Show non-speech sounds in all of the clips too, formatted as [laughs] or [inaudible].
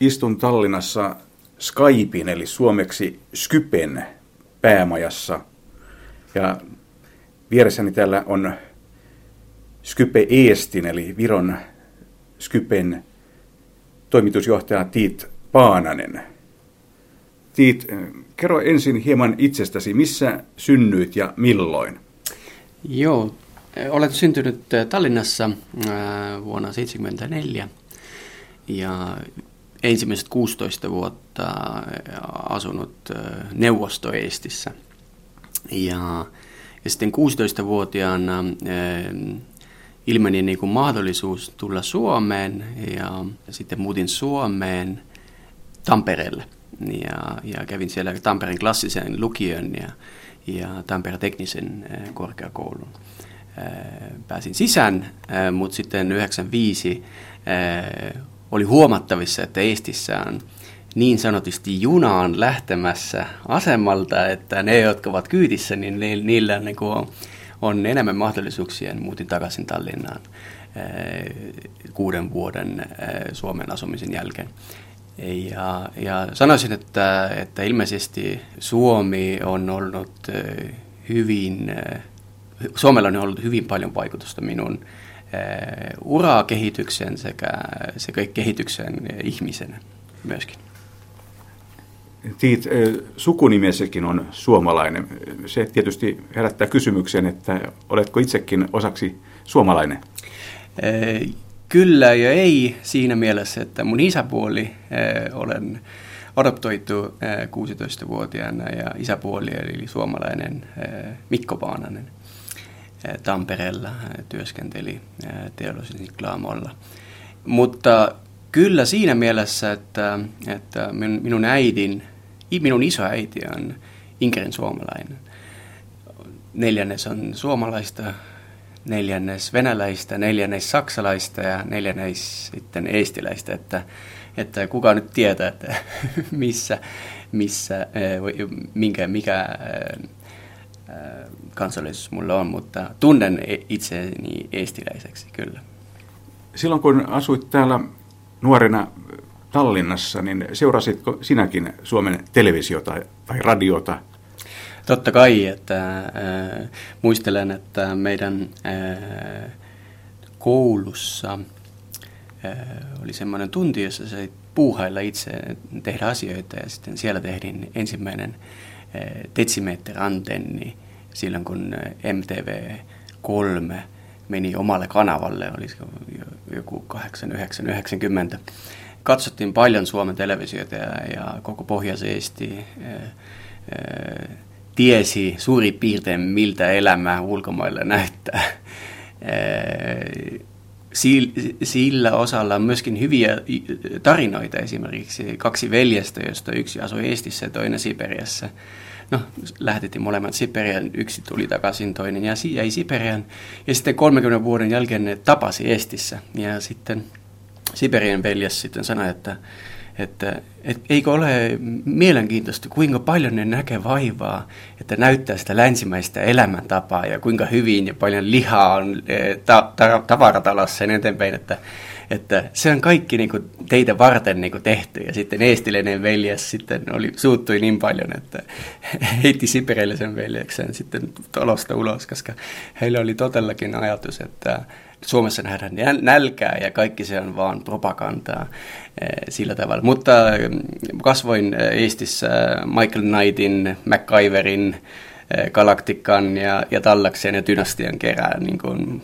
istun Tallinnassa Skypein eli suomeksi Skypen päämajassa. Ja vieressäni täällä on Skype Eestin eli Viron Skypen toimitusjohtaja Tiit Paananen. Tiit, kerro ensin hieman itsestäsi, missä synnyit ja milloin? Joo, olen syntynyt Tallinnassa vuonna 1974 ja ensimmäiset 16 vuotta asunut Neuvostoestissä. Ja, ja sitten 16-vuotiaana ilmeni niin kuin mahdollisuus tulla Suomeen ja sitten muutin Suomeen Tampereelle. Ja, ja kävin siellä Tampereen klassisen lukion ja, ja Tampereen teknisen korkeakoulun. Pääsin sisään, mutta sitten 95 oli huomattavissa, että Eestissä on niin sanotusti junaan lähtemässä asemalta, että ne, jotka ovat kyydissä, niin niillä niin kuin on enemmän mahdollisuuksia. Muutin takaisin Tallinnaan kuuden vuoden Suomen asumisen jälkeen. Ja, ja sanoisin, että, että ilmeisesti Suomi on ollut hyvin, Suomella on ollut hyvin paljon vaikutusta minun urakehityksen sekä, sekä kehityksen ihmisenä myöskin. Tiit, sukunimessäkin on suomalainen. Se tietysti herättää kysymyksen, että oletko itsekin osaksi suomalainen? Kyllä ja ei siinä mielessä, että mun isäpuoli olen adoptoitu 16-vuotiaana ja isäpuoli eli suomalainen Mikko Paananen. Tampereella työskenteli teollisuuden Klaamolla. Mutta kyllä siinä mielessä, että, että minun äidin, minun isoäiti on Inkerin suomalainen. Neljännes on suomalaista, neljännes venäläistä, neljännes saksalaista ja neljännes sitten eestiläistä, että, että kuka nyt tietää, että [laughs] missä, missä minkä, mikä kansallisuus mulla on, mutta tunnen e-, itseäni eestiläiseksi kyllä. Silloin kun asuit täällä nuorena Tallinnassa, niin seurasitko sinäkin Suomen televisiota tai radiota? Totta kai, että äh, muistelen, että meidän äh, koulussa äh, oli semmoinen tunti, jossa se puuhailla itse tehdä asioita ja sitten siellä tehdin ensimmäinen äh, detsimeter-antenni silloin, kun MTV3 meni omalle kanavalle, olisiko joku 89, 90. Katsottiin paljon Suomen televisiota ja, ja koko Pohjois-Eesti tiesi suurin piirtein, miltä elämä ulkomailla näyttää. Sillä osalla on myöskin hyviä tarinoita, esimerkiksi kaksi veljestä, joista yksi asui Eestissä ja toinen Siperiassa. No, lähetettiin molemmat Siperian, yksi tuli takaisin, toinen jäi Siperian. Ja sitten 30 vuoden jälkeen ne tapasi Estissä. Ja sitten Siperian veljes sitten sanoi, että että et, eikö ole mielenkiintoista, kuinka paljon ne näkee vaivaa, että näyttää sitä länsimäistä elämäntapaa ja kuinka hyvin ja paljon lihaa on e, ta, ta, tavaratalossa ja eteenpäin, että, että se on kaikki niin kuin, teitä varten niin kuin, tehty. Ja sitten eestiläinen veljes sitten oli, suuttui niin paljon, että [laughs] heitti sipereellisen veljeksen sitten talosta ulos, koska heillä oli todellakin ajatus, että Suomessa nähdään nälkää ja kaikki se on vaan propagandaa eh, sillä tavalla. Mutta eh, kasvoin eh, Eestissä Michael Knightin, MacGyverin, Galaktikan ja, ja Tallaksen ja Dynastian kerään, niin kuin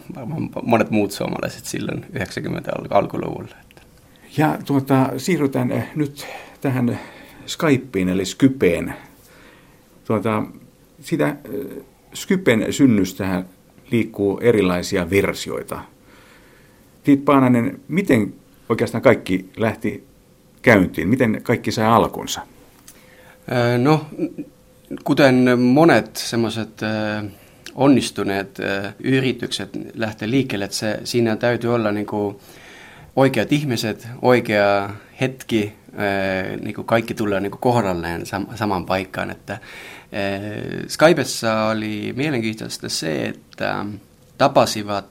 monet muut suomalaiset silloin 90-alkuluvulla. Ja tuota, siirrytään nyt tähän Skypeen eli Skypeen. Tuota, sitä Skypen synnystähän liikkuu erilaisia versioita. Tiit Paananen, miten oikeastaan kaikki lähti käyntiin? Miten kaikki sai alkunsa? No, kuten monet semmoiset onnistuneet yritykset lähtee liikkeelle, että se, siinä täytyy olla niin kuin oikeat ihmiset, oikea hetki, niin kuin kaikki tulee niin kuin kohdalleen saman paikkaan. Että Skypessa oli mielenkiintoista se, että tapasivat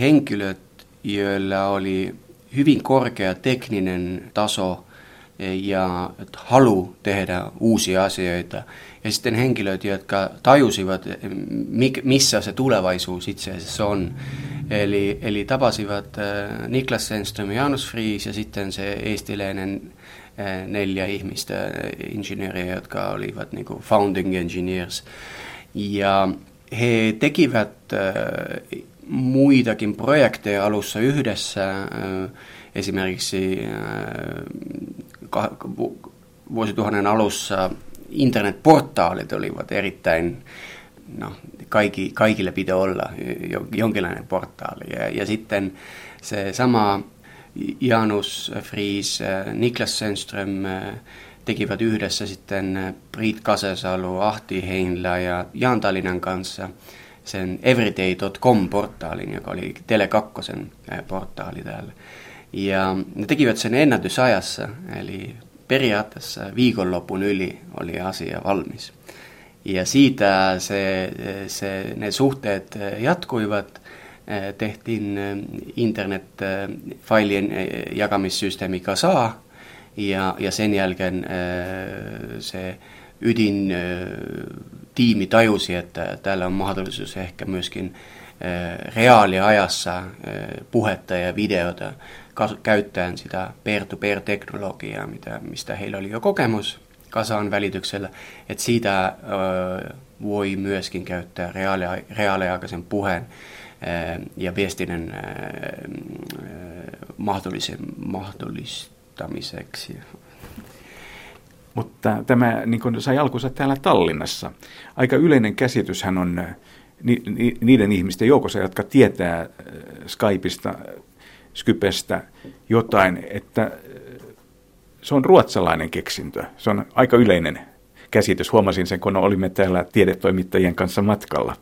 henkilöt, joilla oli hyvin korkea tekninen taso ja halu tehdä uusia asioita. Ja sitten henkilöt, jotka tajusivat, missä se tulevaisuus itse asiassa on. Eli, eli tapasivat äh, Niklas Senström ja Janus Fries ja sitten se eestiläinen äh, neljä ihmistä, insinööriä, jotka olivat niin kuin founding engineers. Ja he tekivät muitakin projekteja alussa yhdessä, esimerkiksi vuosituhannen alussa internetportaalit olivat erittäin, no, kaikki, kaikille pitää olla jonkinlainen portaali. Ja, ja sitten se sama Janus Fries, Niklas Senström tekivät yhdessä sitten Brit Kasesalu, Ahti Heinlä ja Jan Talinan kanssa sen everyday.com-portaalin, joka oli Tele2 portaali täällä. Ja ne tekivät sen ennätysajassa, eli periaatteessa viikonlopun yli oli asia valmis. Ja siitä se, se, ne suhteet jatkuivat, tehtiin internet-failien jakamissysteemi Kasa, ja, ja sen jälkeen se ydin tiimi tajusi, että täällä on mahdollisuus ehkä myöskin reaaliajassa puhetta ja videota käyttäen sitä peer-to-peer-teknologiaa, mitä, mistä heillä oli jo kokemus kasaan välityksellä, että siitä ö, voi myöskin käyttää reaali- reaaliaikaisen puheen ö, ja viestinnän ö, mahdollisen, mahdollistamiseksi. Mutta tämä niin kuin sai alkunsa täällä Tallinnassa. Aika yleinen käsityshän on ni, ni, niiden ihmisten joukossa, jotka tietää Skypeista Skypestä jotain, että äh, se on ruotsalainen keksintö. Se on aika yleinen käsitys. Huomasin sen, kun olimme täällä tiedetoimittajien kanssa matkalla.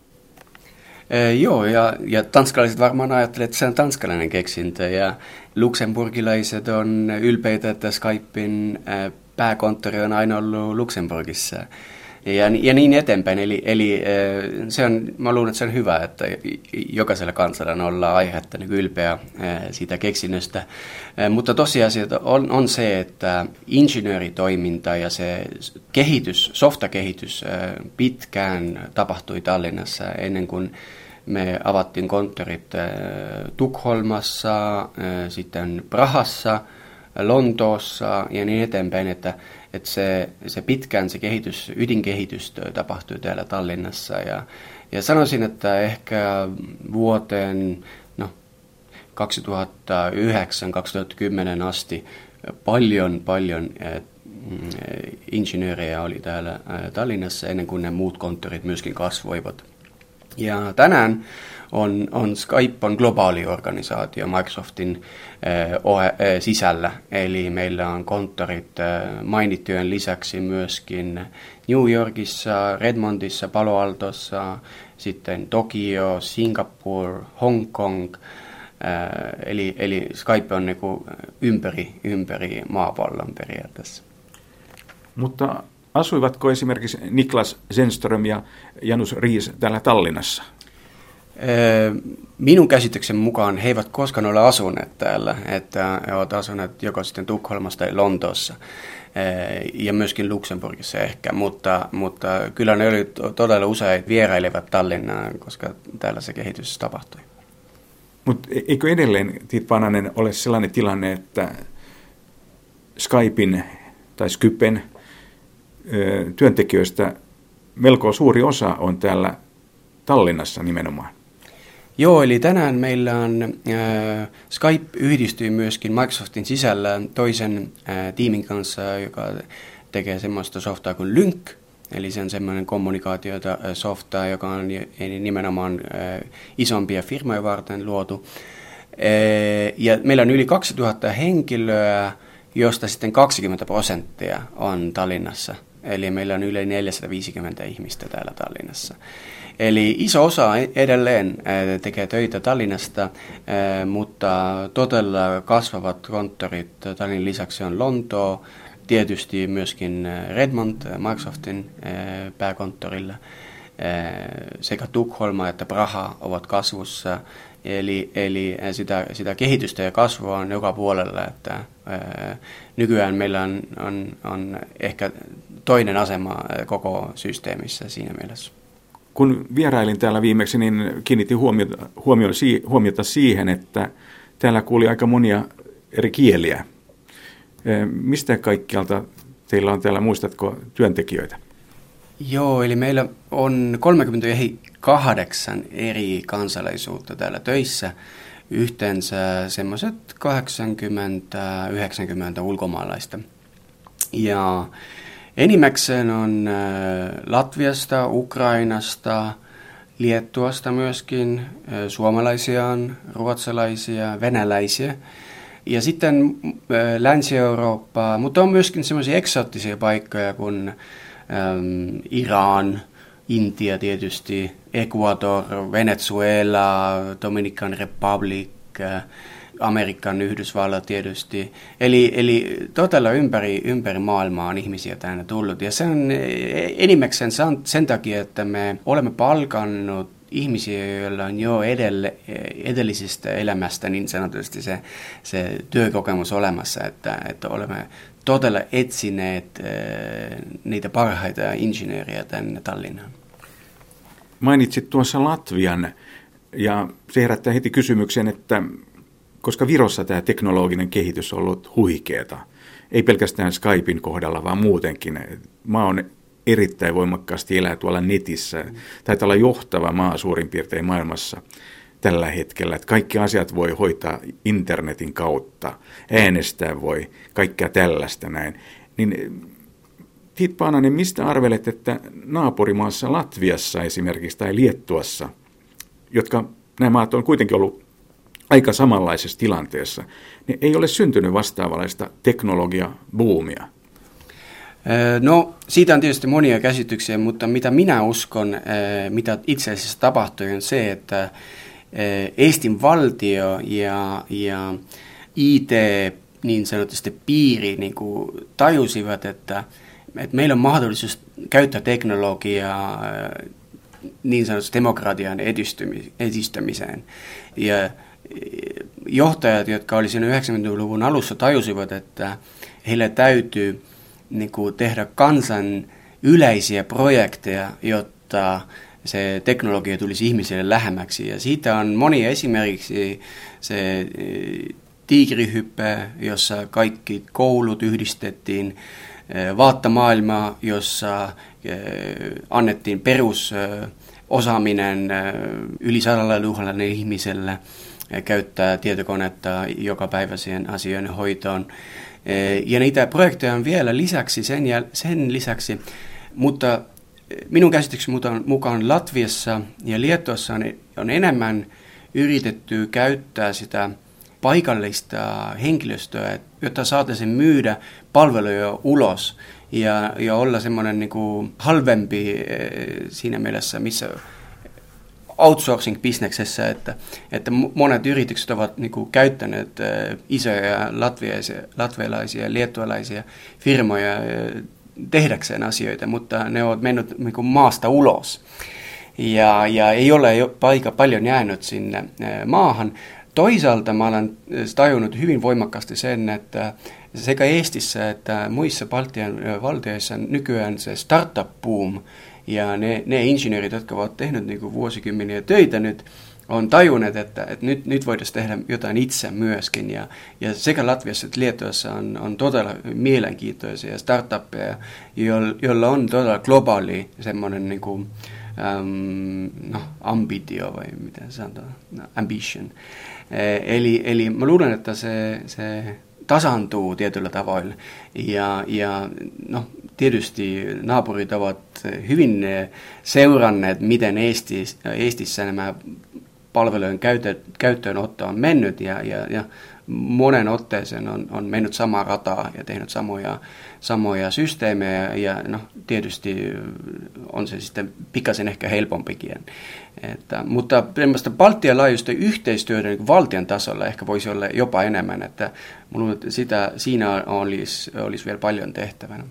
Ee, joo, ja, ja tanskalaiset varmaan ajattelevat, että se on tanskalainen keksintö, ja luksemburgilaiset on ylpeitä, että Skypein pääkonttori on aina ollut Luxemburgissa ja, ja niin eteenpäin. Eli, eli se on, mä luulen, että se on hyvä, että jokaisella kansalla on olla aihetta niin ylpeä siitä keksinnöstä. Mutta tosiasia on, on se, että insinööritoiminta ja se kehitys, softakehitys pitkään tapahtui Tallinnassa ennen kuin me avattiin konttorit Tukholmassa, sitten Prahassa, Lontoossa ja niin eteenpäin, että että se, se pitkään se kehitys, ydinkehitys tapahtui täällä Tallinnassa ja, ja sanoisin, että ehkä vuoteen no, 2009-2010 asti paljon, paljon mm, insinöörejä oli täällä Tallinnassa ennen kuin ne muut konttorit myöskin kasvoivat. Ja tänään on, on Skype on globaali organisaatio Microsoftin eh, ohe, eh, sisällä, eli meillä on konttorit eh, mainittujen lisäksi myöskin New Yorkissa, Redmondissa, Palo Altossa, sitten Tokio, Singapore, Hong Kong, eli, eli Skype on niin ympäri, ympäri maapallon periaatteessa. Mutta asuivatko esimerkiksi Niklas Zenström ja Janus Riis täällä Tallinnassa? Minun käsityksen mukaan he eivät koskaan ole asuneet täällä, että he ovat asuneet joko sitten Tukholmassa tai Lontoossa ja myöskin Luxemburgissa ehkä, mutta, mutta kyllä ne oli todella usein vierailevat Tallinnaan, koska täällä se kehitys tapahtui. Mutta e-, eikö edelleen, Tiit Pananen, ole sellainen tilanne, että Skypein tai Skypen työntekijöistä melko suuri osa on täällä Tallinnassa nimenomaan? Joo, eli tänään meillä on äh, Skype yhdistyy myöskin Microsoftin sisällä toisen äh, tiimin kanssa, joka tekee semmoista softaa kuin Lync, eli se on semmoinen kommunikaatiota äh, softaa, joka on nimenomaan äh, isompia firmoja varten luotu. Äh, ja meillä on yli 2000 henkilöä, josta sitten 20 prosenttia on Tallinnassa. Eli meillä on yli 450 ihmistä täällä Tallinnassa. Eli iso osa edelleen tekee töitä Tallinnasta, mutta todella kasvavat konttorit Tallinnan lisäksi on Lontoo, tietysti myöskin Redmond Microsoftin pääkonttorilla, sekä Tukholma että Praha ovat kasvussa, Eli, eli sitä, sitä kehitystä ja kasvua on joka puolella, että ää, nykyään meillä on, on, on ehkä toinen asema koko systeemissä siinä mielessä. Kun vierailin täällä viimeksi, niin kiinnitin huomiota, huomiota siihen, että täällä kuuli aika monia eri kieliä. Mistä kaikkialta teillä on täällä, muistatko, työntekijöitä? Joo, eli meillä on 38 eri kansalaisuutta täällä töissä. Yhteensä semmoiset 80-90 ulkomaalaista. Ja enimmäkseen on Latviasta, Ukrainasta, Liettuasta myöskin, suomalaisia on, ruotsalaisia, venäläisiä. Ja sitten Länsi-Eurooppaa, mutta on myöskin semmoisia eksoottisia paikkoja kuin ähm, Iran, Intia tietysti, Ecuador, Venezuela, Dominican Republic, äh, Amerikan Yhdysvallat tietysti. Eli, eli todella ympäri, ympäri maailmaa on ihmisiä tänne tullut. Ja se on enimmäkseen sen takia, että me olemme palkannut ihmisiä, joilla on jo edelle, edellisestä elämästä niin sanotusti se, se työkokemus olemassa, että, että olemme todella etsineet äh, niitä parhaita insinööriä tänne Tallinnaan. Mainitsit tuossa Latvian ja se herättää heti kysymyksen, että koska Virossa tämä teknologinen kehitys on ollut huikeeta, ei pelkästään Skypein kohdalla, vaan muutenkin. Maa on erittäin voimakkaasti elää tuolla netissä. Taitaa olla johtava maa suurin piirtein maailmassa tällä hetkellä, että kaikki asiat voi hoitaa internetin kautta, äänestää voi, kaikkea tällaista näin. Niin Tiit Paananen, mistä arvelet, että naapurimaassa Latviassa esimerkiksi tai Liettuassa, jotka nämä maat on kuitenkin ollut aika samanlaisessa tilanteessa, niin ei ole syntynyt vastaavanlaista teknologia-buumia? No, siitä on tietysti monia käsityksiä, mutta mitä minä uskon, mitä itse asiassa tapahtui, on se, että Eestin valtio ja, ja IT niin sanotusti piiri niin kuin tajusivat, että, että meillä on mahdollisuus käyttää teknologiaa niin sanotusti demokratian edistämiseen. Ja johtajat, jotka oli siinä 90-luvun alussa, tajusivat, että heille täytyy niin kuin tehdä kansan yleisiä projekteja, jotta se teknologia tulisi ihmisille lähemmäksi. Ja siitä on monia esimerkiksi se e, tiikrihyppe, jossa kaikki koulut yhdistettiin, e, vaattamaailma, jossa e, annettiin perusosaaminen yli sadalla tuhannelle ihmiselle käyttää tietokonetta joka päiväiseen asioiden hoitoon. Ja niitä projekteja on vielä lisäksi sen, jäl- sen lisäksi, mutta minun käsitykseni mukaan Latviassa ja Liettuassa on, on enemmän yritetty käyttää sitä paikallista henkilöstöä, jotta saataisiin myydä palveluja ulos ja, ja olla semmoinen niin halvempi siinä mielessä, missä outsourcing-bisneksessä, että, että monet yritykset ovat niin kuin, käyttäneet isoja latvialaisia ja liettualaisia firmoja tehdäkseen asioita, mutta ne ovat mennyt niin kuin maasta ulos. Ja, ja ei ole jo paikka paljon jäänyt sinne maahan. Toisaalta mä olen tajunnut hyvin voimakkaasti sen, että sekä Eestissä että muissa Baltian valtioissa nykyään se startup-boom ja ne, ne insinöörit, jotka ovat tehneet niin kuin vuosikymmeniä töitä nyt, on tajunneet, että, että nyt, nyt voitaisiin tehdä jotain itse myöskin. Ja, ja sekä Latviassa että Liettuassa on, on todella mielenkiintoisia startuppeja, joilla on todella globaali semmoinen niin kuin, äm, no, ambitio vai miten sanotaan, no, ambition. Eli, eli mä luulen, että se, se tasantuu tietyllä tavoilla. Ja, ja no, tietysti naapurit ovat hyvin seuranneet, miten Eestissä, Eestissä nämä palvelujen käyttö, käyttöönotto on mennyt ja, ja, ja monen otteeseen on, on mennyt samaa rataa ja tehnyt samoja, samoja systeemejä ja no, tietysti on se sitten pikaisen ehkä helpompikin. Että, mutta tämmöistä Baltian laajuista yhteistyötä niin valtion tasolla ehkä voisi olla jopa enemmän, että että sitä, siinä olisi, olisi vielä paljon tehtävänä.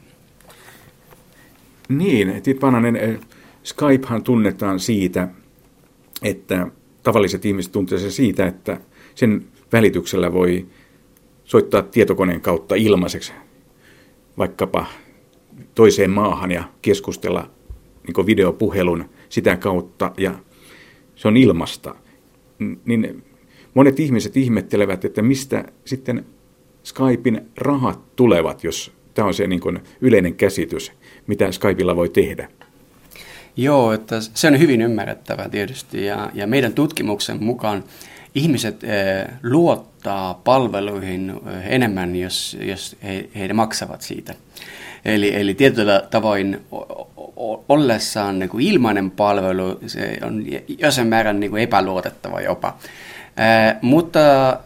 Niin, Tipananen, Skypehan tunnetaan siitä, että tavalliset ihmiset tuntevat sen siitä, että sen välityksellä voi soittaa tietokoneen kautta ilmaiseksi vaikkapa toiseen maahan ja keskustella niin videopuhelun sitä kautta ja se on ilmasta, niin monet ihmiset ihmettelevät, että mistä sitten Skypein rahat tulevat, jos tämä on se niin yleinen käsitys, mitä Skypeilla voi tehdä. Joo, että se on hyvin ymmärrettävä tietysti ja, ja meidän tutkimuksen mukaan ihmiset eh, luottaa palveluihin eh, enemmän, jos, jos he, he maksavat siitä. Eli, eli tietyllä tavoin ollessaan niin kuin ilmainen palvelu, se on jossain määrän niin kuin epäluotettava jopa. Ää, mutta ää,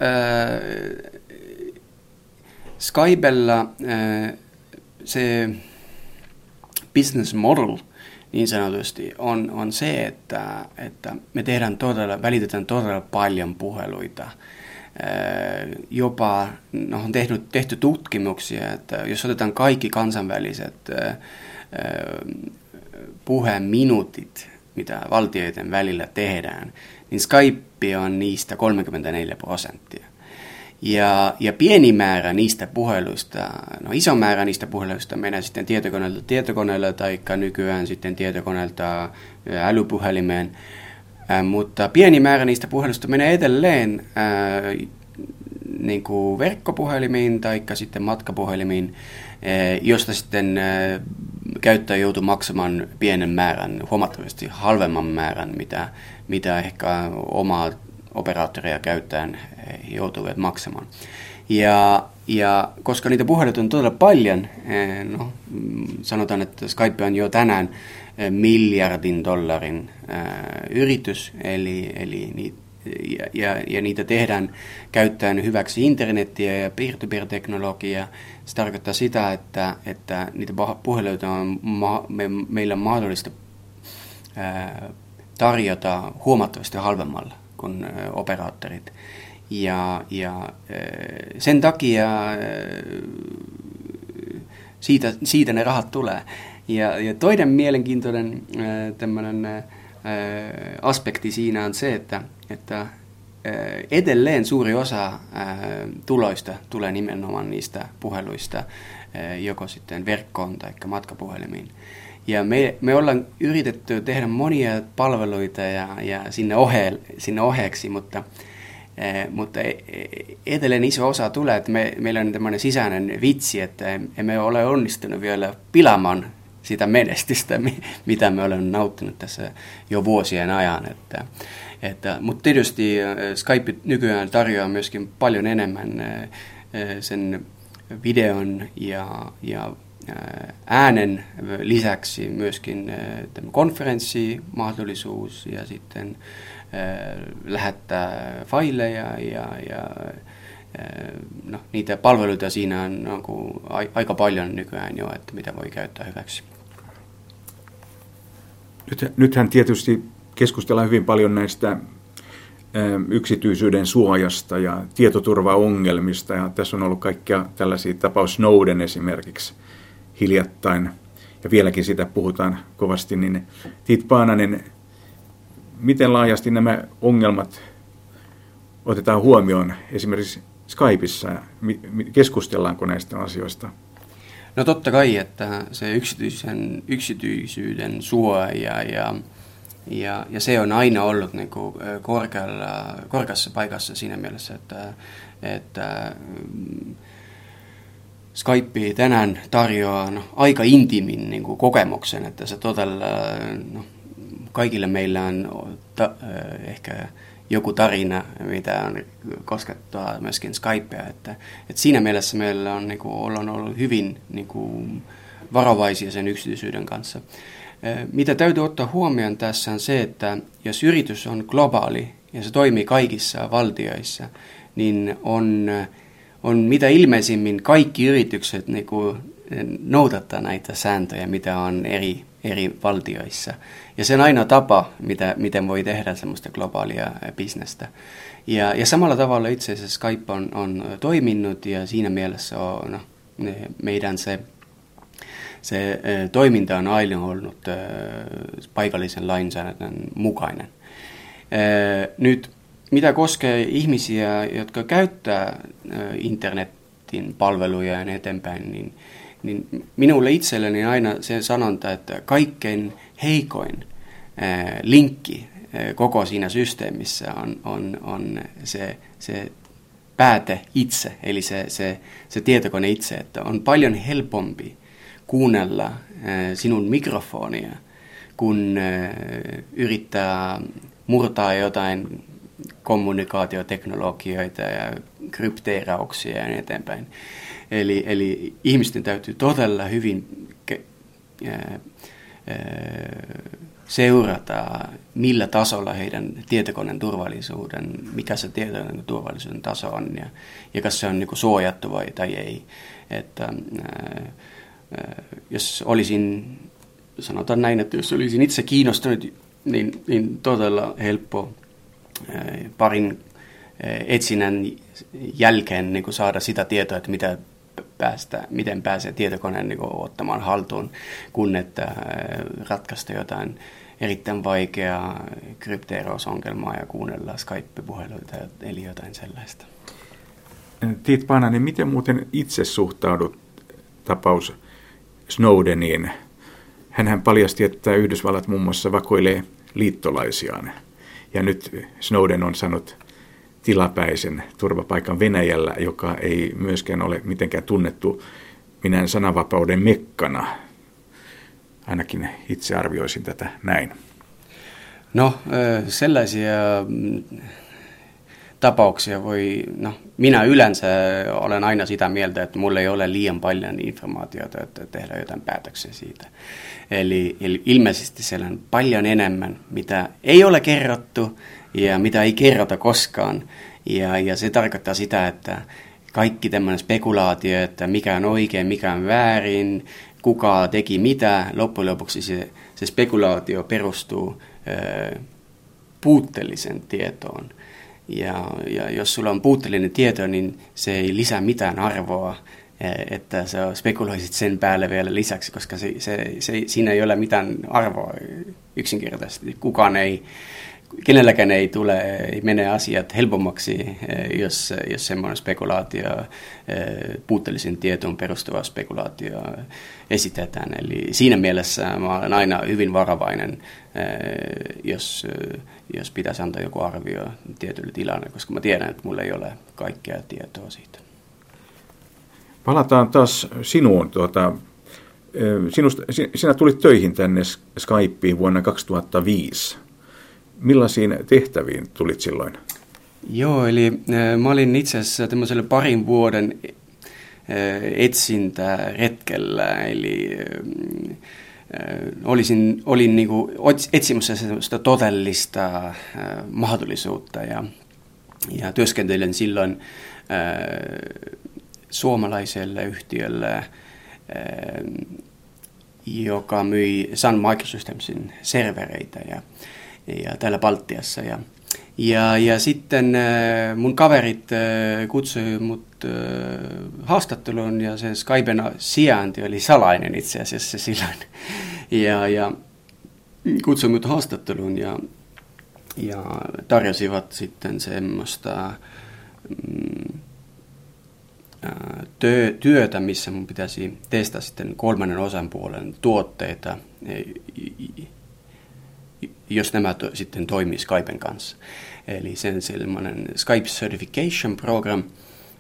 Skybella ää, se business model niin sanotusti on, on se, että, että me tehdään todella, välitetään todella paljon puheluita jopa no, on tehty, tehty tutkimuksia, että jos otetaan kaikki kansainväliset puheen minuutit, mitä valtioiden välillä tehdään, niin Skype on niistä 34 prosenttia. Ja, ja pieni määrä niistä puheluista, no iso määrä niistä puheluista menee sitten tietokoneelta tietokoneelle tai nykyään sitten tietokoneelta älypuhelimeen. Ää, mutta pieni määrä niistä puheluista menee edelleen ää, niin kuin verkkopuhelimiin tai sitten matkapuhelimiin, ää, josta sitten ää, käyttäjä joutuu maksamaan pienen määrän, huomattavasti halvemman määrän, mitä, mitä ehkä omaa operaattoria käyttäen joutuvat maksamaan. Ja, ja koska niitä puheluita on todella paljon, no, mm, sanotaan, että Skype on jo tänään miljardin dollarin yritys, eli, eli niitä ja, ja, ja niitä tehdään käyttäen hyväksi internettiä ja peer-to-peer-teknologiaa. Se tarkoittaa sitä, että, että niitä puheluita on ma- me, meillä on mahdollista ää, tarjota huomattavasti halvemmalla kuin operaattorit. Ja, ja sen takia siitä, siitä ne rahat tulee. Ja, ja toinen mielenkiintoinen tämmöinen aspekti siinä on se, että, että edelleen suuri osa tuloista tulee nimenomaan niistä puheluista, joko sitten verkkoon tai matkapuhelimiin. Ja me, me ollaan yritetty tehdä monia palveluita ja, ja sinne, ohe, sinne oheeksi, mutta, mutta e, e, edelleen iso osa tulee, että me, meillä on tämmöinen sisäinen vitsi, että emme ole onnistunut vielä pilaamaan sitä menestystä, mitä me olemme nauttinut tässä jo vuosien ajan. Että, että, mutta tietysti äh, Skype nykyään tarjoaa myöskin paljon enemmän äh, äh, sen videon ja, ja äänen lisäksi myöskin konferenssimahdollisuus ja sitten lähettää faileja ja, ja no, niitä palveluita siinä on, on aika paljon nykyään jo, että mitä voi käyttää hyväksi. Nyt, nythän tietysti keskustellaan hyvin paljon näistä yksityisyyden suojasta ja tietoturvaongelmista. Ja tässä on ollut kaikkia tällaisia tapaus Snowden esimerkiksi hiljattain. Ja vieläkin sitä puhutaan kovasti. Niin Tiit Paananen, miten laajasti nämä ongelmat otetaan huomioon esimerkiksi Skypeissa? Keskustellaanko näistä asioista? No totta kai, että se yksityisen, yksityisyyden suoja ja, ja, ja se on aina ollut niin kuin korkealla, korkeassa paikassa siinä mielessä, että, että mm, Skype tänään tarjoaa no, aika intimin niin kuin kokemuksen, että se todella, no, kaikille meillä on ta, ehkä joku tarina, mitä on koskettaa myöskin Skypea. Että, että siinä mielessä meillä on, niin kuin, ollaan ollut hyvin niin kuin, varovaisia sen yksityisyyden kanssa. Mitä täytyy ottaa huomioon tässä on se, että jos yritys on globaali ja se toimii kaikissa valtioissa, niin on, on mitä ilmeisimmin kaikki yritykset niin kuin, noudattaa näitä sääntöjä, mitä on eri, eri valtioissa. Ja se on aina tapa, mitä, miten voi tehdä semmoista globaalia bisnestä. Ja, ja samalla tavalla itse asiassa Skype on, on toiminut ja siinä mielessä on no, meidän se, se toiminta on aina ollut paikallisen lainsäädännön mukainen. Nyt mitä koskee ihmisiä, jotka käyttää internetin palveluja ja niin eteenpäin, niin, niin minulle itselleni aina se sanonta, että kaikkein heikoin linkki koko siinä systeemissä on, on, on se, se pääte itse, eli se, se, se tietokone itse, että on paljon helpompi kuunnella sinun mikrofonia, kun yrittää murtaa jotain kommunikaatioteknologioita ja krypteerauksia ja niin eteenpäin. Eli, eli ihmisten täytyy todella hyvin ää, ää, seurata, millä tasolla heidän tietokoneen turvallisuuden, mikä se tietokoneen turvallisuuden taso on ja, ja se on niin suojattu vai tai ei. Että, ää, jos olisin, sanotaan näin, että jos olisin itse kiinnostunut, niin, niin todella helppo parin etsinnän jälkeen niin saada sitä tietoa, että mitä päästä, miten pääsee tietokoneen niin ottamaan haltuun, kun että ratkaista jotain erittäin vaikeaa krypteerausongelmaa ja kuunnella Skype-puheluita, eli jotain sellaista. Tiit Pananen, niin miten muuten itse suhtaudut tapaus Snowdeniin? Hänhän paljasti, että Yhdysvallat muun muassa vakoilee liittolaisiaan. Ja nyt Snowden on saanut tilapäisen turvapaikan Venäjällä, joka ei myöskään ole mitenkään tunnettu minä sananvapauden mekkana. Ainakin itse arvioisin tätä näin. No, sellaisia mm, tapauksia voi, no minä yleensä olen aina sitä mieltä, että mulla ei ole liian paljon informaatiota, että tehdä jotain päätöksiä siitä. Eli, ilmeisesti siellä on paljon enemmän, mitä ei ole kerrottu ja mitä ei kerrota koskaan. Ja, ja se tarkoittaa sitä, että kaikki tämmöinen spekulaatio, että mikä on oikein, mikä on väärin, kuka teki mitä, loppujen lopuksi se, se spekulaatio perustuu ö, tietoon. Ja, ja jos sulla on puutteellinen tieto, niin se ei lisää mitään arvoa, e, että sä spekuloisit sen päälle vielä lisäksi, koska se, se, se, siinä ei ole mitään arvoa yksinkertaisesti. Kukaan ei, kenelläkään ei tule, ei mene asiat helpommaksi, e, jos, jos semmoinen spekulaatio, e, puutteellisen tietoon perustuva spekulaatio esitetään. Eli siinä mielessä mä olen aina hyvin varovainen, jos jos pitäisi antaa joku arvio tietylle tilanne, koska mä tiedän, että mulla ei ole kaikkea tietoa siitä. Palataan taas sinuun. Tuota, sinusta, sinä tulit töihin tänne Skypeen vuonna 2005. Millaisiin tehtäviin tulit silloin? Joo, eli mä olin itse asiassa tämmöiselle parin vuoden etsintä retkellä, eli olisin, olin niin kuin etsimässä sitä todellista mahdollisuutta ja, ja työskentelen silloin suomalaiselle yhtiölle, joka myi Sun Microsystemsin servereitä ja, ja täällä Baltiassa. Ja, ja, ja sitten äh, mun kaverit äh, kutsui mut äh, haastatteluun ja se Skypen sijainti oli salainen itse asiassa silloin. Ja, ja kutsui mut haastatteluun ja, ja tarjosivat sitten semmoista mm, työ, työtä, missä mun pitäisi testata sitten kolmannen osapuolen tuotteita, jos nämä to, sitten toimii Skypen kanssa. Eli sen sellainen Skype Certification Program.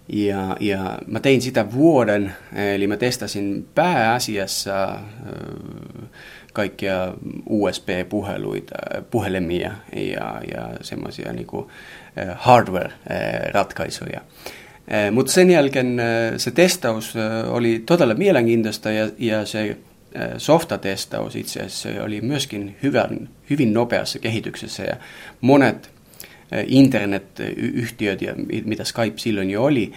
Ja, ja mä tein sitä vuoden, eli mä testasin pääasiassa kaikkia USB-puheluita, puhelimia ja, ja semmoisia niin hardware-ratkaisuja. Mutta sen jälkeen se testaus oli todella mielenkiintoista ja, ja se softatestaus itse asiassa oli myöskin hyvän, hyvin nopeassa kehityksessä ja monet internetyhtiöt, mitä Skype silloin jo oli,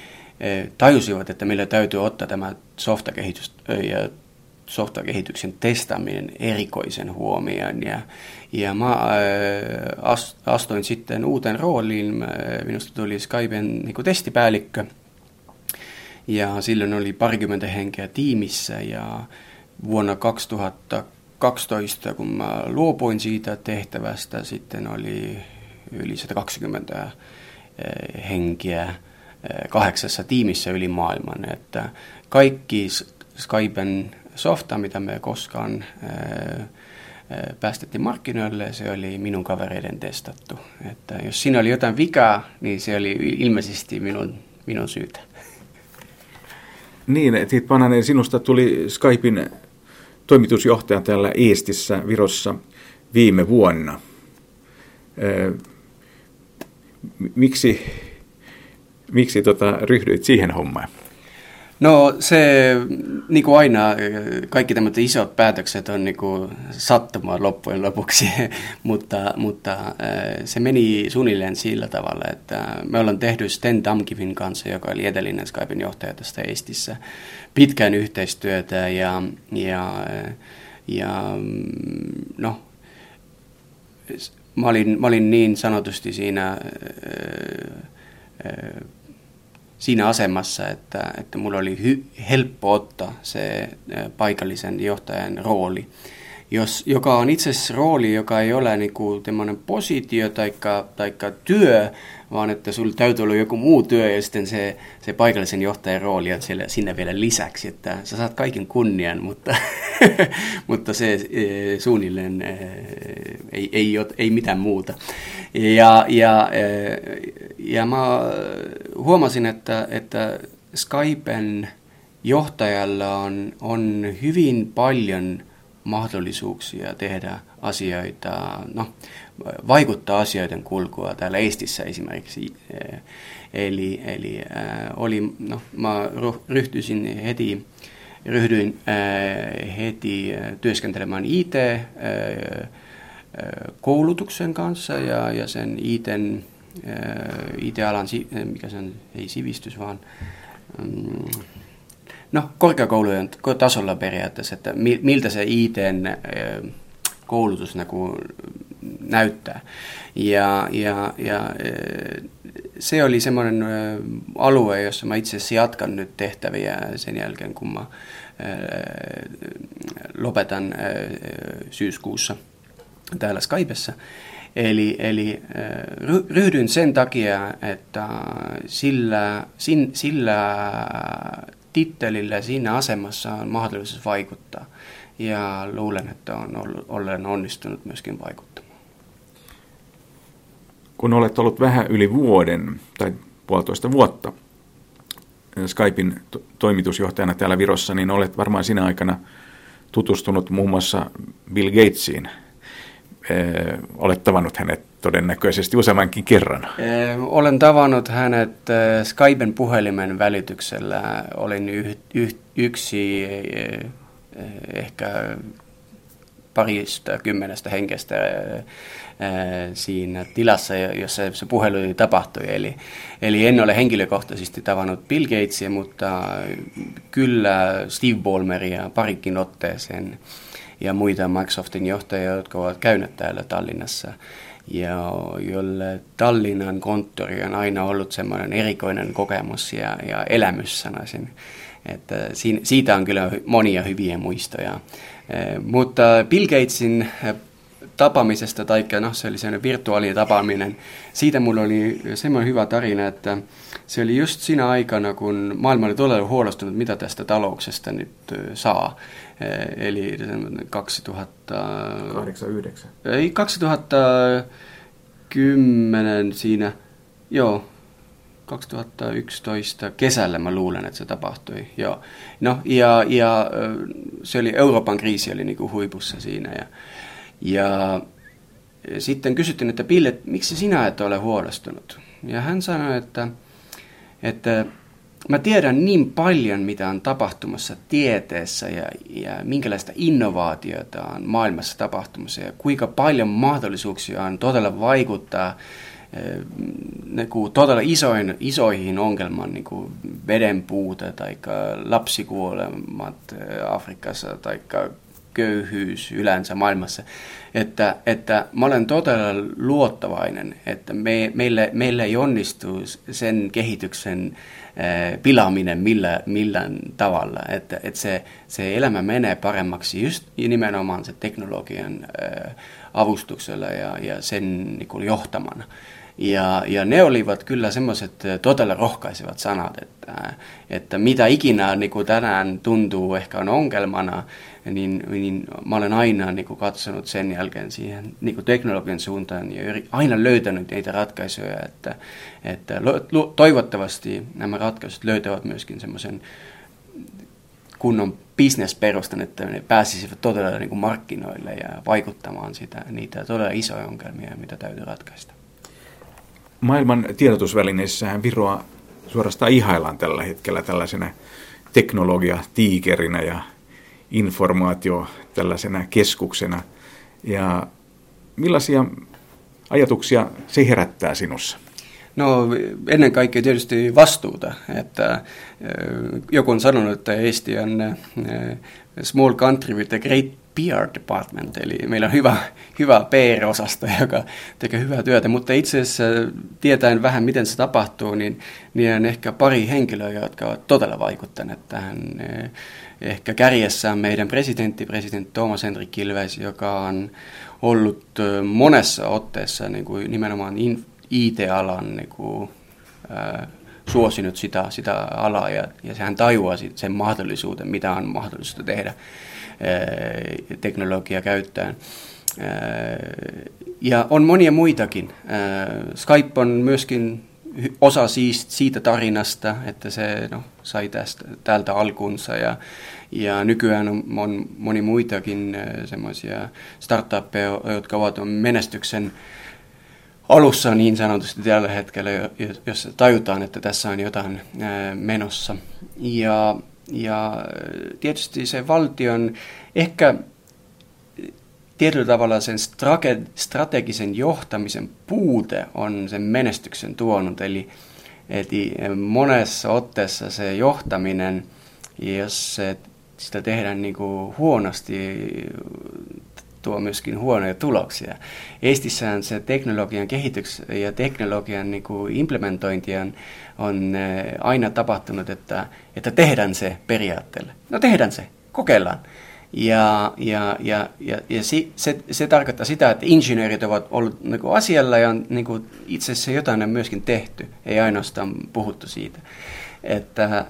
tajusivat, että meillä täytyy ottaa tämä softakehitys ja softakehityksen testaaminen erikoisen huomioon. Ja, ja mä astuin sitten uuteen rooliin, minusta tuli Skypen niin testipäällikkö, ja silloin oli parikymmentä henkeä tiimissä, ja vuonna 2012, kun mä luopuin siitä tehtävästä, sitten oli yli 120 henkiä kahdeksassa tiimissä yli maailman, että kaikki Skypen softa, mitä me koskaan päästettiin markkinoille, se oli minun kavereiden testattu. Että jos siinä oli jotain vikaa, niin se oli ilmeisesti minun, minun syytä. Niin, että Pananen, sinusta tuli Skypein toimitusjohtaja täällä Eestissä, Virossa viime vuonna. Miksi, miksi tota, ryhdyit siihen hommaan? No se, niin kuin aina, kaikki tämmöiset isot päätökset on niin kuin sattumaa loppujen lopuksi, [laughs] mutta, mutta se meni suunnilleen sillä tavalla, että me ollaan tehty Sten Damkivin kanssa, joka oli edellinen Skypein johtaja tästä Estissä, pitkään yhteistyötä ja, ja, ja no, mä olin, mä olin niin sanotusti siinä siinä asemassa, että, että mulla oli hy, helppo ottaa se paikallisen johtajan rooli, jos, joka on itse asiassa rooli, joka ei ole niin kuin positio tai työ, vaan että sulla täytyy olla joku muu työ ja sitten se, se paikallisen johtajan rooli on siellä, sinne vielä lisäksi, että sä saat kaiken kunnian, mutta, [laughs] mutta se e, suunnilleen e, ei, ei, ei, ei mitään muuta. Ja, ja, e, ja mä huomasin, että, että Skypen johtajalla on, on hyvin paljon mahdollisuuksia tehdä asioita, no, vaikuttaa asioiden kulkua täällä Estissä esimerkiksi. Eli, eli äh, oli, no, mä ryhtyisin heti, ryhdyin äh, heti työskentelemään IT, äh, koulutuksen kanssa ja, ja sen ITn, IT-alan, mikä sen, ei sivistys, vaan mm, no, korkeakoulujen tasolla periaatteessa, että miltä se ITn koulutus näyttää. Ja, ja, ja se oli semmoinen alue, jossa mä itse asiassa jatkan nyt tehtäviä sen jälkeen, kun mä lopetan syyskuussa täällä Skypessa. Eli, eli ryhdyin sen takia, että sillä, sillä tittelillä siinä asemassa on mahdollisuus vaikuttaa. Ja luulen, että on ollut, olen onnistunut myöskin vaikuttamaan. Kun olet ollut vähän yli vuoden tai puolitoista vuotta Skypein to- toimitusjohtajana täällä Virossa, niin olet varmaan sinä aikana tutustunut muun muassa Bill Gatesiin. Ee, olet tavannut hänet todennäköisesti useammankin kerran. Ee, olen tavannut hänet Skypen puhelimen välityksellä. Olin yh, yh, yksi ehkä parista kymmenestä henkestä siinä tilassa, jossa se puhelu tapahtui. Eli, eli en ole henkilökohtaisesti tavannut Bill Gatesia, mutta kyllä Steve Ballmeria parikin otteeseen ja muita Microsoftin johtajia, jotka ovat käyneet täällä Tallinnassa ja jolle Tallinnan konttori on aina ollut semmoinen erikoinen kokemus ja, ja elämys, sanoisin. Että siitä on kyllä monia hyviä muistoja. Mutta Bill Gatesin tapaamisesta, tai no, se oli sellainen virtuaalinen tapaaminen, siitä mulla oli semmoinen hyvä tarina, että se oli just siinä aikana, kun maailma oli todella huolestunut, mitä tästä talouksesta nyt saa. Eli 2009. Ei, 2010 siinä, joo, 2011 kesällä mä luulen, että se tapahtui. Joo. No, ja, ja se oli Euroopan kriisi oli niin kuin huipussa siinä. Ja, ja sitten kysyttiin, että Pille, miksi sinä et ole huolestunut? Ja hän sanoi, että, että mä tiedän niin paljon, mitä on tapahtumassa tieteessä ja, ja minkälaista innovaatiota on maailmassa tapahtumassa ja kuinka paljon mahdollisuuksia on todella vaikuttaa niin kuin todella isoin, isoihin ongelman, niin kuin veden puute tai lapsikuolemat Afrikassa tai köyhyys yleensä maailmassa, että, että mä olen todella luottavainen, että me, meille, meille ei onnistu sen kehityksen pilaaminen millä, millään tavalla, että, että se, se elämä menee paremmaksi just nimenomaan se teknologian avustuksella ja, ja sen niin kuin johtamana. Ja, ja ne olivat kyllä semmoiset todella rohkaisevat sanat, että, että mitä ikinä niin kuin tänään tuntuu ehkä on ongelmana, niin, niin mä olen aina niin kuin katsonut sen jälkeen siihen niin kuin teknologian suuntaan ja aina löytänyt niitä ratkaisuja, että, että toivottavasti nämä ratkaisut löytävät myöskin semmoisen kunnon bisnesperustan, että ne pääsisivät todella niin kuin markkinoille ja vaikuttamaan sitä, niitä todella isoja ongelmia, mitä täytyy ratkaista. Maailman tiedotusvälineissähän Viroa suorastaan ihaillaan tällä hetkellä tällaisena teknologia-tiikerinä ja informaatio tällaisena keskuksena. Ja millaisia ajatuksia se herättää sinussa? No ennen kaikkea tietysti vastuuta, että joku on sanonut, että Eesti on small country with a great PR department, eli meillä on hyvä, hyvä PR-osasto, joka tekee hyvää työtä, mutta itse asiassa tietäen vähän, miten se tapahtuu, niin, niin on ehkä pari henkilöä, jotka ovat todella vaikuttaneet tähän. Ehkä kärjessä meidän presidentti, presidentti Thomas Henrik Kilves, joka on ollut monessa otteessa niin kuin nimenomaan IT-alan niin kuin, ää, suosinut sitä, sitä alaa ja, ja hän tajuaa sen mahdollisuuden, mitä on mahdollista tehdä teknologiaa käyttäen. Ja on monia muitakin. Skype on myöskin osa siitä tarinasta, että se no, sai tästä, täältä alkunsa ja, ja nykyään on, on moni muitakin semmoisia startuppeja, jotka ovat menestyksen alussa niin sanotusti tällä hetkellä, jos tajutaan, että tässä on jotain menossa. Ja, ja tietysti se valtion ehkä tietyllä tavalla sen strategisen johtamisen puute on sen menestyksen tuonut. Eli, eli monessa otteessa se johtaminen, jos se, sitä tehdään niin kuin huonosti, tuo myöskin huonoja tuloksia. Estissään se teknologian kehitys ja teknologian niin kuin implementointi on, on eh, aina tapahtunut, että, että tehdään se periaatteella. No tehdään se, kokeillaan. Ja, ja, ja, ja, ja si, se, se tarkoittaa sitä, että insinöörit ovat olleet niin kuin asialla ja on niin kuin itse asiassa jotain on myöskin tehty, ei ainoastaan puhuttu siitä. Että, ää,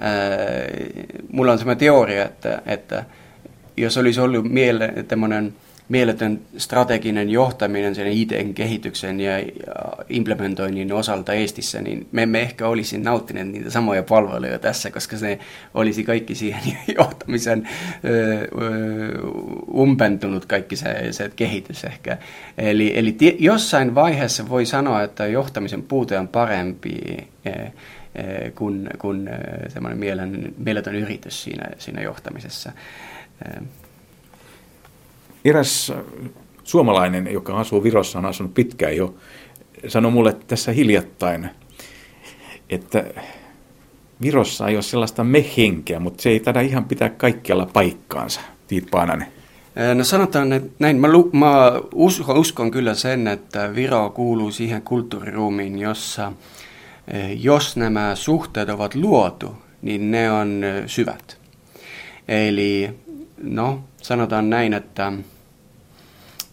mulla on sellainen teoria, että, että jos olisi ollut miele, tämmöinen mieletön strateginen johtaminen sen IT-kehityksen ja implementoinnin osalta Eestissä, niin me emme ehkä olisi nauttineet niitä samoja palveluja tässä, koska se olisi kaikki siihen [laughs] johtamisen umpentunut kaikki se, se kehitys ehkä. Eli, eli jossain vaiheessa voi sanoa, että johtamisen puute on parempi kuin, kuin semmoinen mieletön yritys siinä, siinä johtamisessa. Eräs suomalainen, joka asuu Virossa, on asunut pitkään jo, sanoi mulle tässä hiljattain, että Virossa ei ole sellaista me-henkeä, mutta se ei tada ihan pitää kaikkialla paikkaansa. Tiit Paananen. No sanotaan että näin, mä, lu, mä uskon, uskon kyllä sen, että Viro kuuluu siihen kulttuuriruumiin, jossa jos nämä suhteet ovat luotu, niin ne on syvät. Eli no, sanotaan näin, että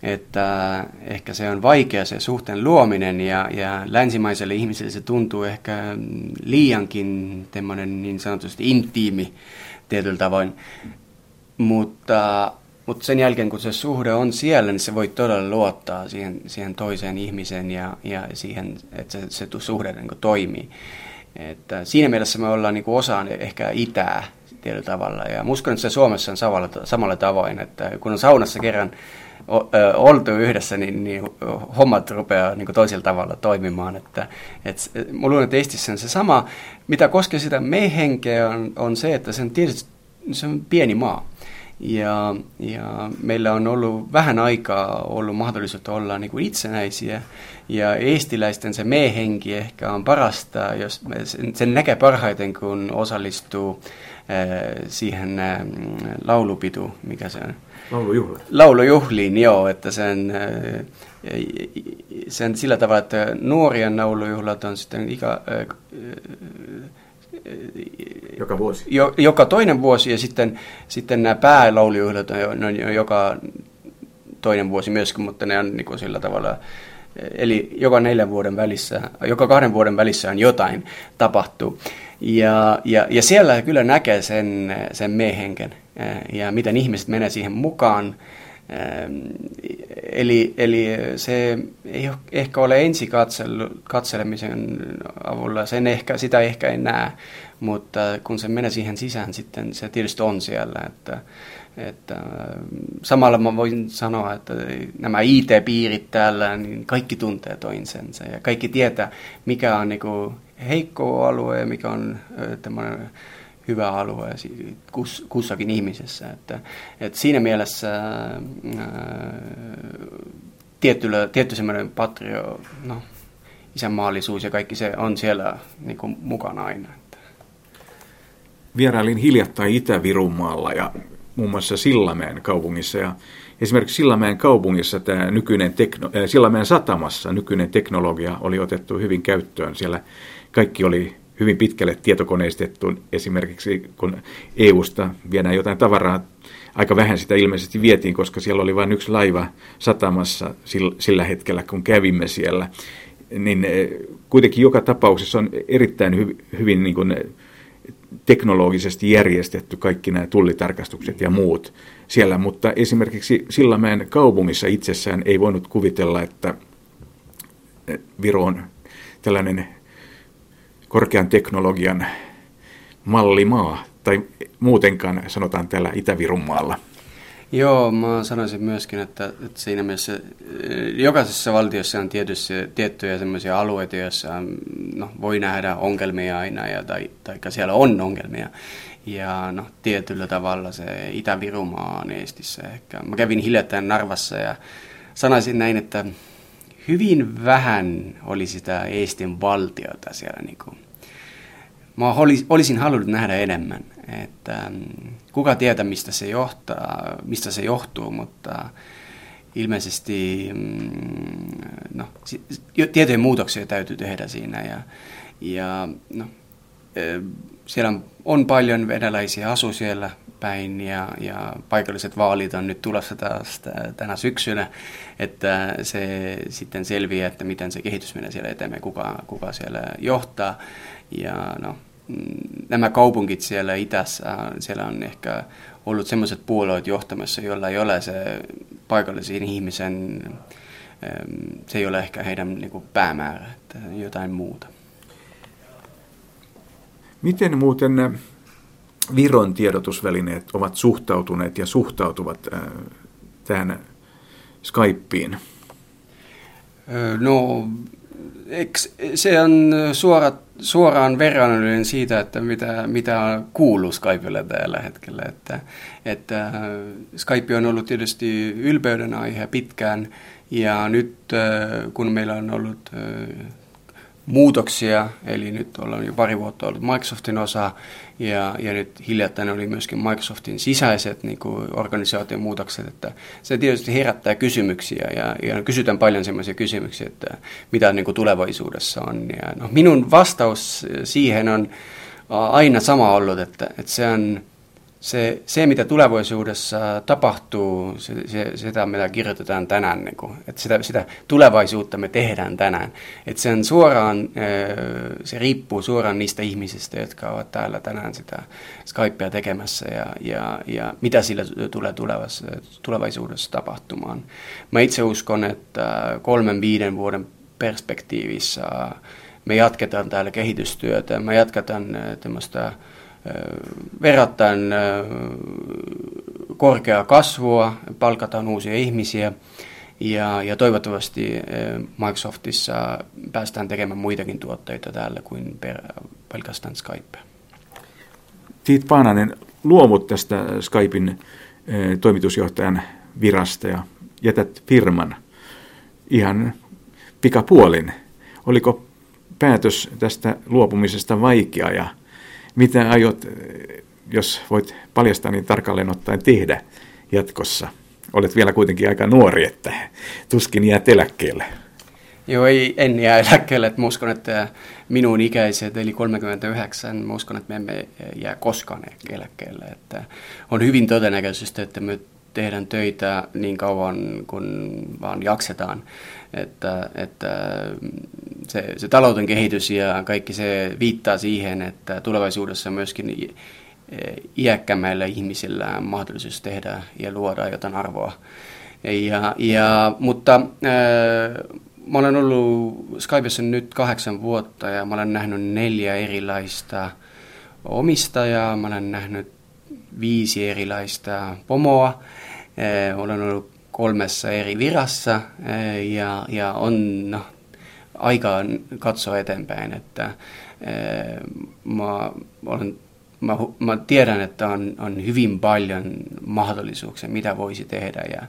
että ehkä se on vaikea se suhteen luominen ja, ja länsimaiselle ihmiselle se tuntuu ehkä liiankin niin sanotusti intiimi tietyllä tavoin. Mutta, mutta sen jälkeen kun se suhde on siellä, niin se voi todella luottaa siihen, siihen toiseen ihmiseen ja, ja siihen, että se, se suhde niin toimii. Että siinä mielessä me ollaan niin osa ehkä itää tietyllä tavalla. Ja uskon, että se Suomessa on samalla, samalla tavoin, että kun on saunassa kerran oltu yhdessä, niin, niin hommat rupeaa niin toisella tavalla toimimaan. Että, et, mä luulen, että Estissä on se sama. Mitä koskee sitä me-henkeä on, on se, että se on tietysti se on pieni maa. Ja, ja meillä on ollut vähän aikaa ollut mahdollisuus olla niin kuin itsenäisiä. Ja eestiläisten se me-henki ehkä on parasta, jos sen, sen näkee parhaiten, kun osallistuu äh, siihen äh, laulupitu, mikä se on Laulujuhliin. Laulujuhliin, joo, että sen, äh, sen sillä tavalla, että nuorien laulujuhlat on sitten ikä, äh, joka vuosi? Jo, joka toinen vuosi ja sitten, sitten nämä päälaulijuhlat on, on joka toinen vuosi myöskin, mutta ne on niin kuin sillä tavalla, eli joka neljän vuoden välissä, joka kahden vuoden välissä on jotain tapahtuu. Ja, ja, ja siellä kyllä näkee sen, sen mehenken ja miten ihmiset menee siihen mukaan. Eli, eli se ei ehkä ole ensi katselemisen avulla, sen ehkä, sitä ehkä ei näe, mutta kun se menee siihen sisään, sitten se tietysti on siellä. Että, että samalla mä voin sanoa, että nämä IT-piirit täällä, niin kaikki tuntee toisensa ja kaikki tietää, mikä on niin heikko alue ja mikä on tämmöinen hyvä alue kus, kussakin ihmisessä. Että, että siinä mielessä ää, tietty, tietty semmoinen patrio, no, isänmaallisuus ja kaikki se on siellä niin kuin, mukana aina. Vierailin hiljattain Itä-Virumaalla ja muun muassa Sillamäen kaupungissa ja esimerkiksi Sillamäen kaupungissa tämä nykyinen tekno, äh, Sillamäen satamassa nykyinen teknologia oli otettu hyvin käyttöön. Siellä kaikki oli hyvin pitkälle tietokoneistettu. Esimerkiksi kun EUsta viedään jotain tavaraa, aika vähän sitä ilmeisesti vietiin, koska siellä oli vain yksi laiva satamassa sillä hetkellä, kun kävimme siellä. Niin eh, kuitenkin joka tapauksessa on erittäin hy, hyvin niin kuin teknologisesti järjestetty kaikki nämä tullitarkastukset ja muut siellä, mutta esimerkiksi Sillamäen kaupungissa itsessään ei voinut kuvitella, että Viro on tällainen korkean teknologian mallimaa, tai muutenkaan sanotaan täällä Itä-Virunmaalla. Joo, mä sanoisin myöskin, että, että siinä mielessä jokaisessa valtiossa on tietysti, tiettyjä sellaisia alueita, joissa no, voi nähdä ongelmia aina, ja, tai, tai siellä on ongelmia. Ja no, tietyllä tavalla se Itä-Virumaa on Eestissä ehkä. Mä kävin hiljattain Narvassa ja sanoisin näin, että hyvin vähän oli sitä Eestin valtiota siellä. Niin kuin. Mä olisin halunnut nähdä enemmän. Että, mm, kuka tietää, mistä se, johtaa, mistä se johtuu, mutta ilmeisesti mm, no, tietojen muutoksia täytyy tehdä siinä. Ja, ja no, siellä on paljon venäläisiä asu siellä päin ja, ja paikalliset vaalit on nyt tulossa taas tänä syksynä, että se sitten selviää, että miten se kehitys menee siellä eteenpäin, kuka, kuka siellä johtaa. Ja no, nämä kaupungit siellä itässä, siellä on ehkä ollut sellaiset puolueet johtamassa, joilla ei ole se paikallisen ihmisen, se ei ole ehkä heidän niin kuin päämäärä, että jotain muuta. Miten muuten Viron tiedotusvälineet ovat suhtautuneet ja suhtautuvat äh, tähän Skypeen? No, se on suora, suoraan verrannollinen siitä, että mitä, mitä kuuluu Skypelle tällä hetkellä. Että, että Skype on ollut tietysti ylpeyden aihe pitkään, ja nyt kun meillä on ollut muutoksia, eli nyt ollaan jo pari vuotta ollut Microsoftin osa, ja, ja nyt hiljattain oli myöskin Microsoftin sisäiset niin kuin organisaation muutokset, että se tietysti herättää kysymyksiä, ja, ja kysytään paljon sellaisia kysymyksiä, että mitä niin kuin tulevaisuudessa on. Ja, no, minun vastaus siihen on aina sama ollut, että, että se on se, se, mitä tulevaisuudessa tapahtuu, se, se, sitä mitä kirjoitetaan tänään, niin kuin, että sitä, sitä tulevaisuutta me tehdään tänään. Että se, on suoraan, se riippuu suoraan niistä ihmisistä, jotka ovat täällä tänään sitä Skypea tekemässä ja, ja, ja mitä sillä tulee tulevaisuudessa tapahtumaan. Mä itse uskon, että kolmen, viiden vuoden perspektiivissä me jatketaan täällä kehitystyötä, me jatketaan tämmöistä verrattain korkeaa kasvua, palkataan uusia ihmisiä ja, ja toivottavasti Microsoftissa päästään tekemään muitakin tuotteita täällä kuin per, pelkästään Skype. Tiit Paananen, luomut tästä Skypein toimitusjohtajan virasta ja jätät firman ihan pikapuolin. Oliko päätös tästä luopumisesta vaikea ja mitä aiot, jos voit paljastaa, niin tarkalleen ottaen tehdä jatkossa? Olet vielä kuitenkin aika nuori, että tuskin jää eläkkeelle. Joo, ei, en jää eläkkeelle. Että mä uskon, että minun ikäiset, eli 39, mä uskon, että me emme jää koskaan eläkkeelle. Että on hyvin todennäköisesti, että me tehdään töitä niin kauan kuin vaan jaksetaan. Että, että se, se talouden kehitys ja kaikki se viittaa siihen, että tulevaisuudessa myöskin iäkkämäillä ihmisillä on mahdollisuus tehdä ja luoda jotain arvoa. Ja, ja, mutta äh, mä olen ollut Skypessa nyt kahdeksan vuotta ja mä olen nähnyt neljä erilaista omistajaa, mä olen nähnyt viisi erilaista pomoa, äh, olen ollut kolmessa eri virassa äh, ja, ja on no, aika katsoa eteenpäin, että äh, mä olen mä, mä tiedän, että on, on hyvin paljon mahdollisuuksia, mitä voisi tehdä ja,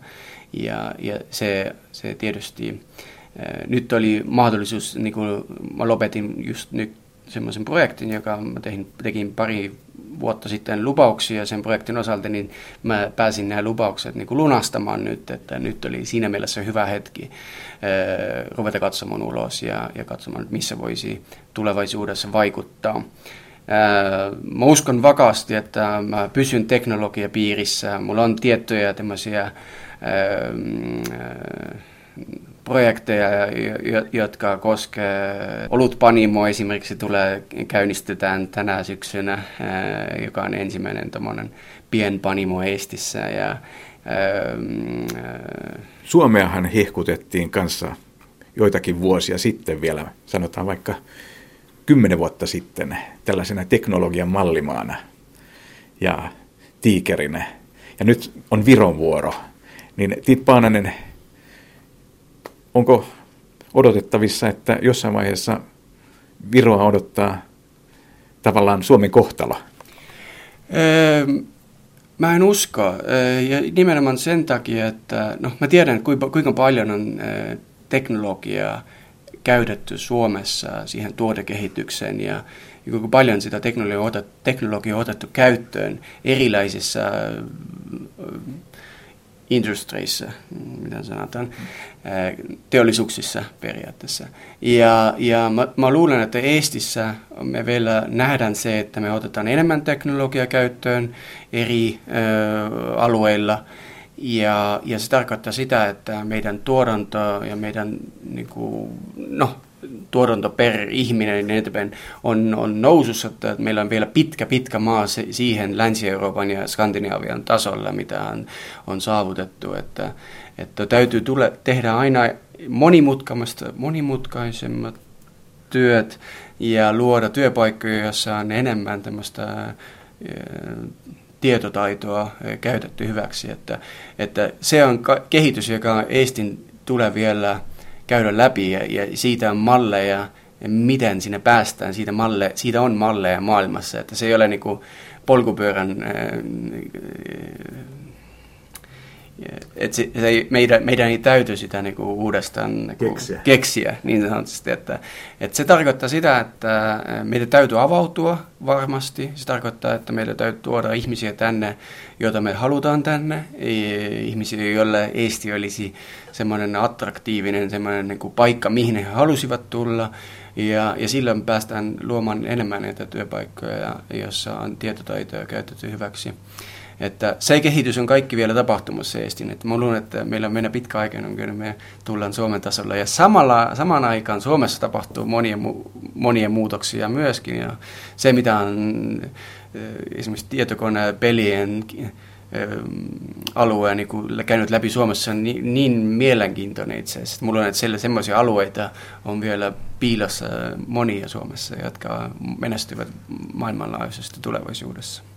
ja, ja se, se tietysti, ää, nyt oli mahdollisuus, niin kuin mä lopetin just nyt semmoisen projektin, joka mä tein, tekin pari vuotta sitten lupauksia sen projektin osalta, niin mä pääsin nämä lupaukset niin kuin lunastamaan nyt, että nyt oli siinä mielessä hyvä hetki ää, ruveta katsomaan ulos ja, ja katsomaan, missä voisi tulevaisuudessa vaikuttaa. Mä uskon vakaasti, että mä pysyn teknologiapiirissä. Mulla on tiettyjä tämmöisiä projekteja, jotka koskee olutpanimo esimerkiksi tulee, käynnistetään tänä syksynä, joka on ensimmäinen pienpanimo Eestissä. Ja, Suomeahan hehkutettiin kanssa joitakin vuosia sitten vielä, sanotaan vaikka kymmenen vuotta sitten tällaisena teknologian mallimaana ja tiikerinä. Ja nyt on Viron vuoro. Niin Tit Paananen, onko odotettavissa, että jossain vaiheessa Viroa odottaa tavallaan Suomen kohtalo? Öö, mä en usko. Öö, ja nimenomaan sen takia, että no, mä tiedän, kuinka, paljon on öö, teknologiaa käytetty Suomessa siihen tuotekehitykseen ja kuinka paljon sitä teknologiaa, otet, teknologiaa on otettu käyttöön erilaisissa industreissa, mitä sanotaan, teollisuuksissa periaatteessa. Ja, ja mä, mä luulen, että Eestissä me vielä nähdään se, että me otetaan enemmän teknologiaa käyttöön eri ö, alueilla – ja, ja se tarkoittaa sitä, että meidän tuotanto ja meidän niin kuin, no, tuotanto per ihminen niin on, on nousussa, että meillä on vielä pitkä, pitkä maa siihen Länsi-Euroopan ja Skandinavian tasolla, mitä on, on saavutettu. Että, että täytyy tule, tehdä aina monimutkaisemmat työt ja luoda työpaikkoja, joissa on enemmän tämmöistä tietotaitoa käytetty hyväksi. Että, että se on kehitys, joka Eestin tulee vielä käydä läpi ja, ja siitä on malleja, miten sinne päästään. Siitä, malle, siitä on malleja maailmassa, että se ei ole niin kuin polkupyörän et se, se ei, meidän, meidän ei täyty sitä niin kuin uudestaan niin kuin keksiä. keksiä niin sanotusti. Että, että se tarkoittaa sitä, että meidän täytyy avautua varmasti. Se tarkoittaa, että meidän täytyy tuoda ihmisiä tänne, joita me halutaan tänne. Ihmisiä, joille Eesti olisi semmoinen attraktiivinen semmoinen niin kuin paikka, mihin he halusivat tulla. Ja, ja silloin päästään luomaan enemmän näitä työpaikkoja, joissa on tietotaitoja käytetty hyväksi. Että se kehitys on kaikki vielä tapahtumassa Eestin. Että mä luulen, että meillä on mennä pitkä aika, kun me tullaan Suomen tasolla. Ja samalla, samaan aikaan Suomessa tapahtuu monia, monia muutoksia myöskin. Ja se, mitä on eh, esimerkiksi tietokoneen pelien eh, alue niin käynyt läpi Suomessa on niin, niin mielenkiintoinen itse asiassa. Mulla on, että siellä semmoisia alueita on vielä piilossa monia Suomessa, jotka menestyvät maailmanlaajuisesti tulevaisuudessa.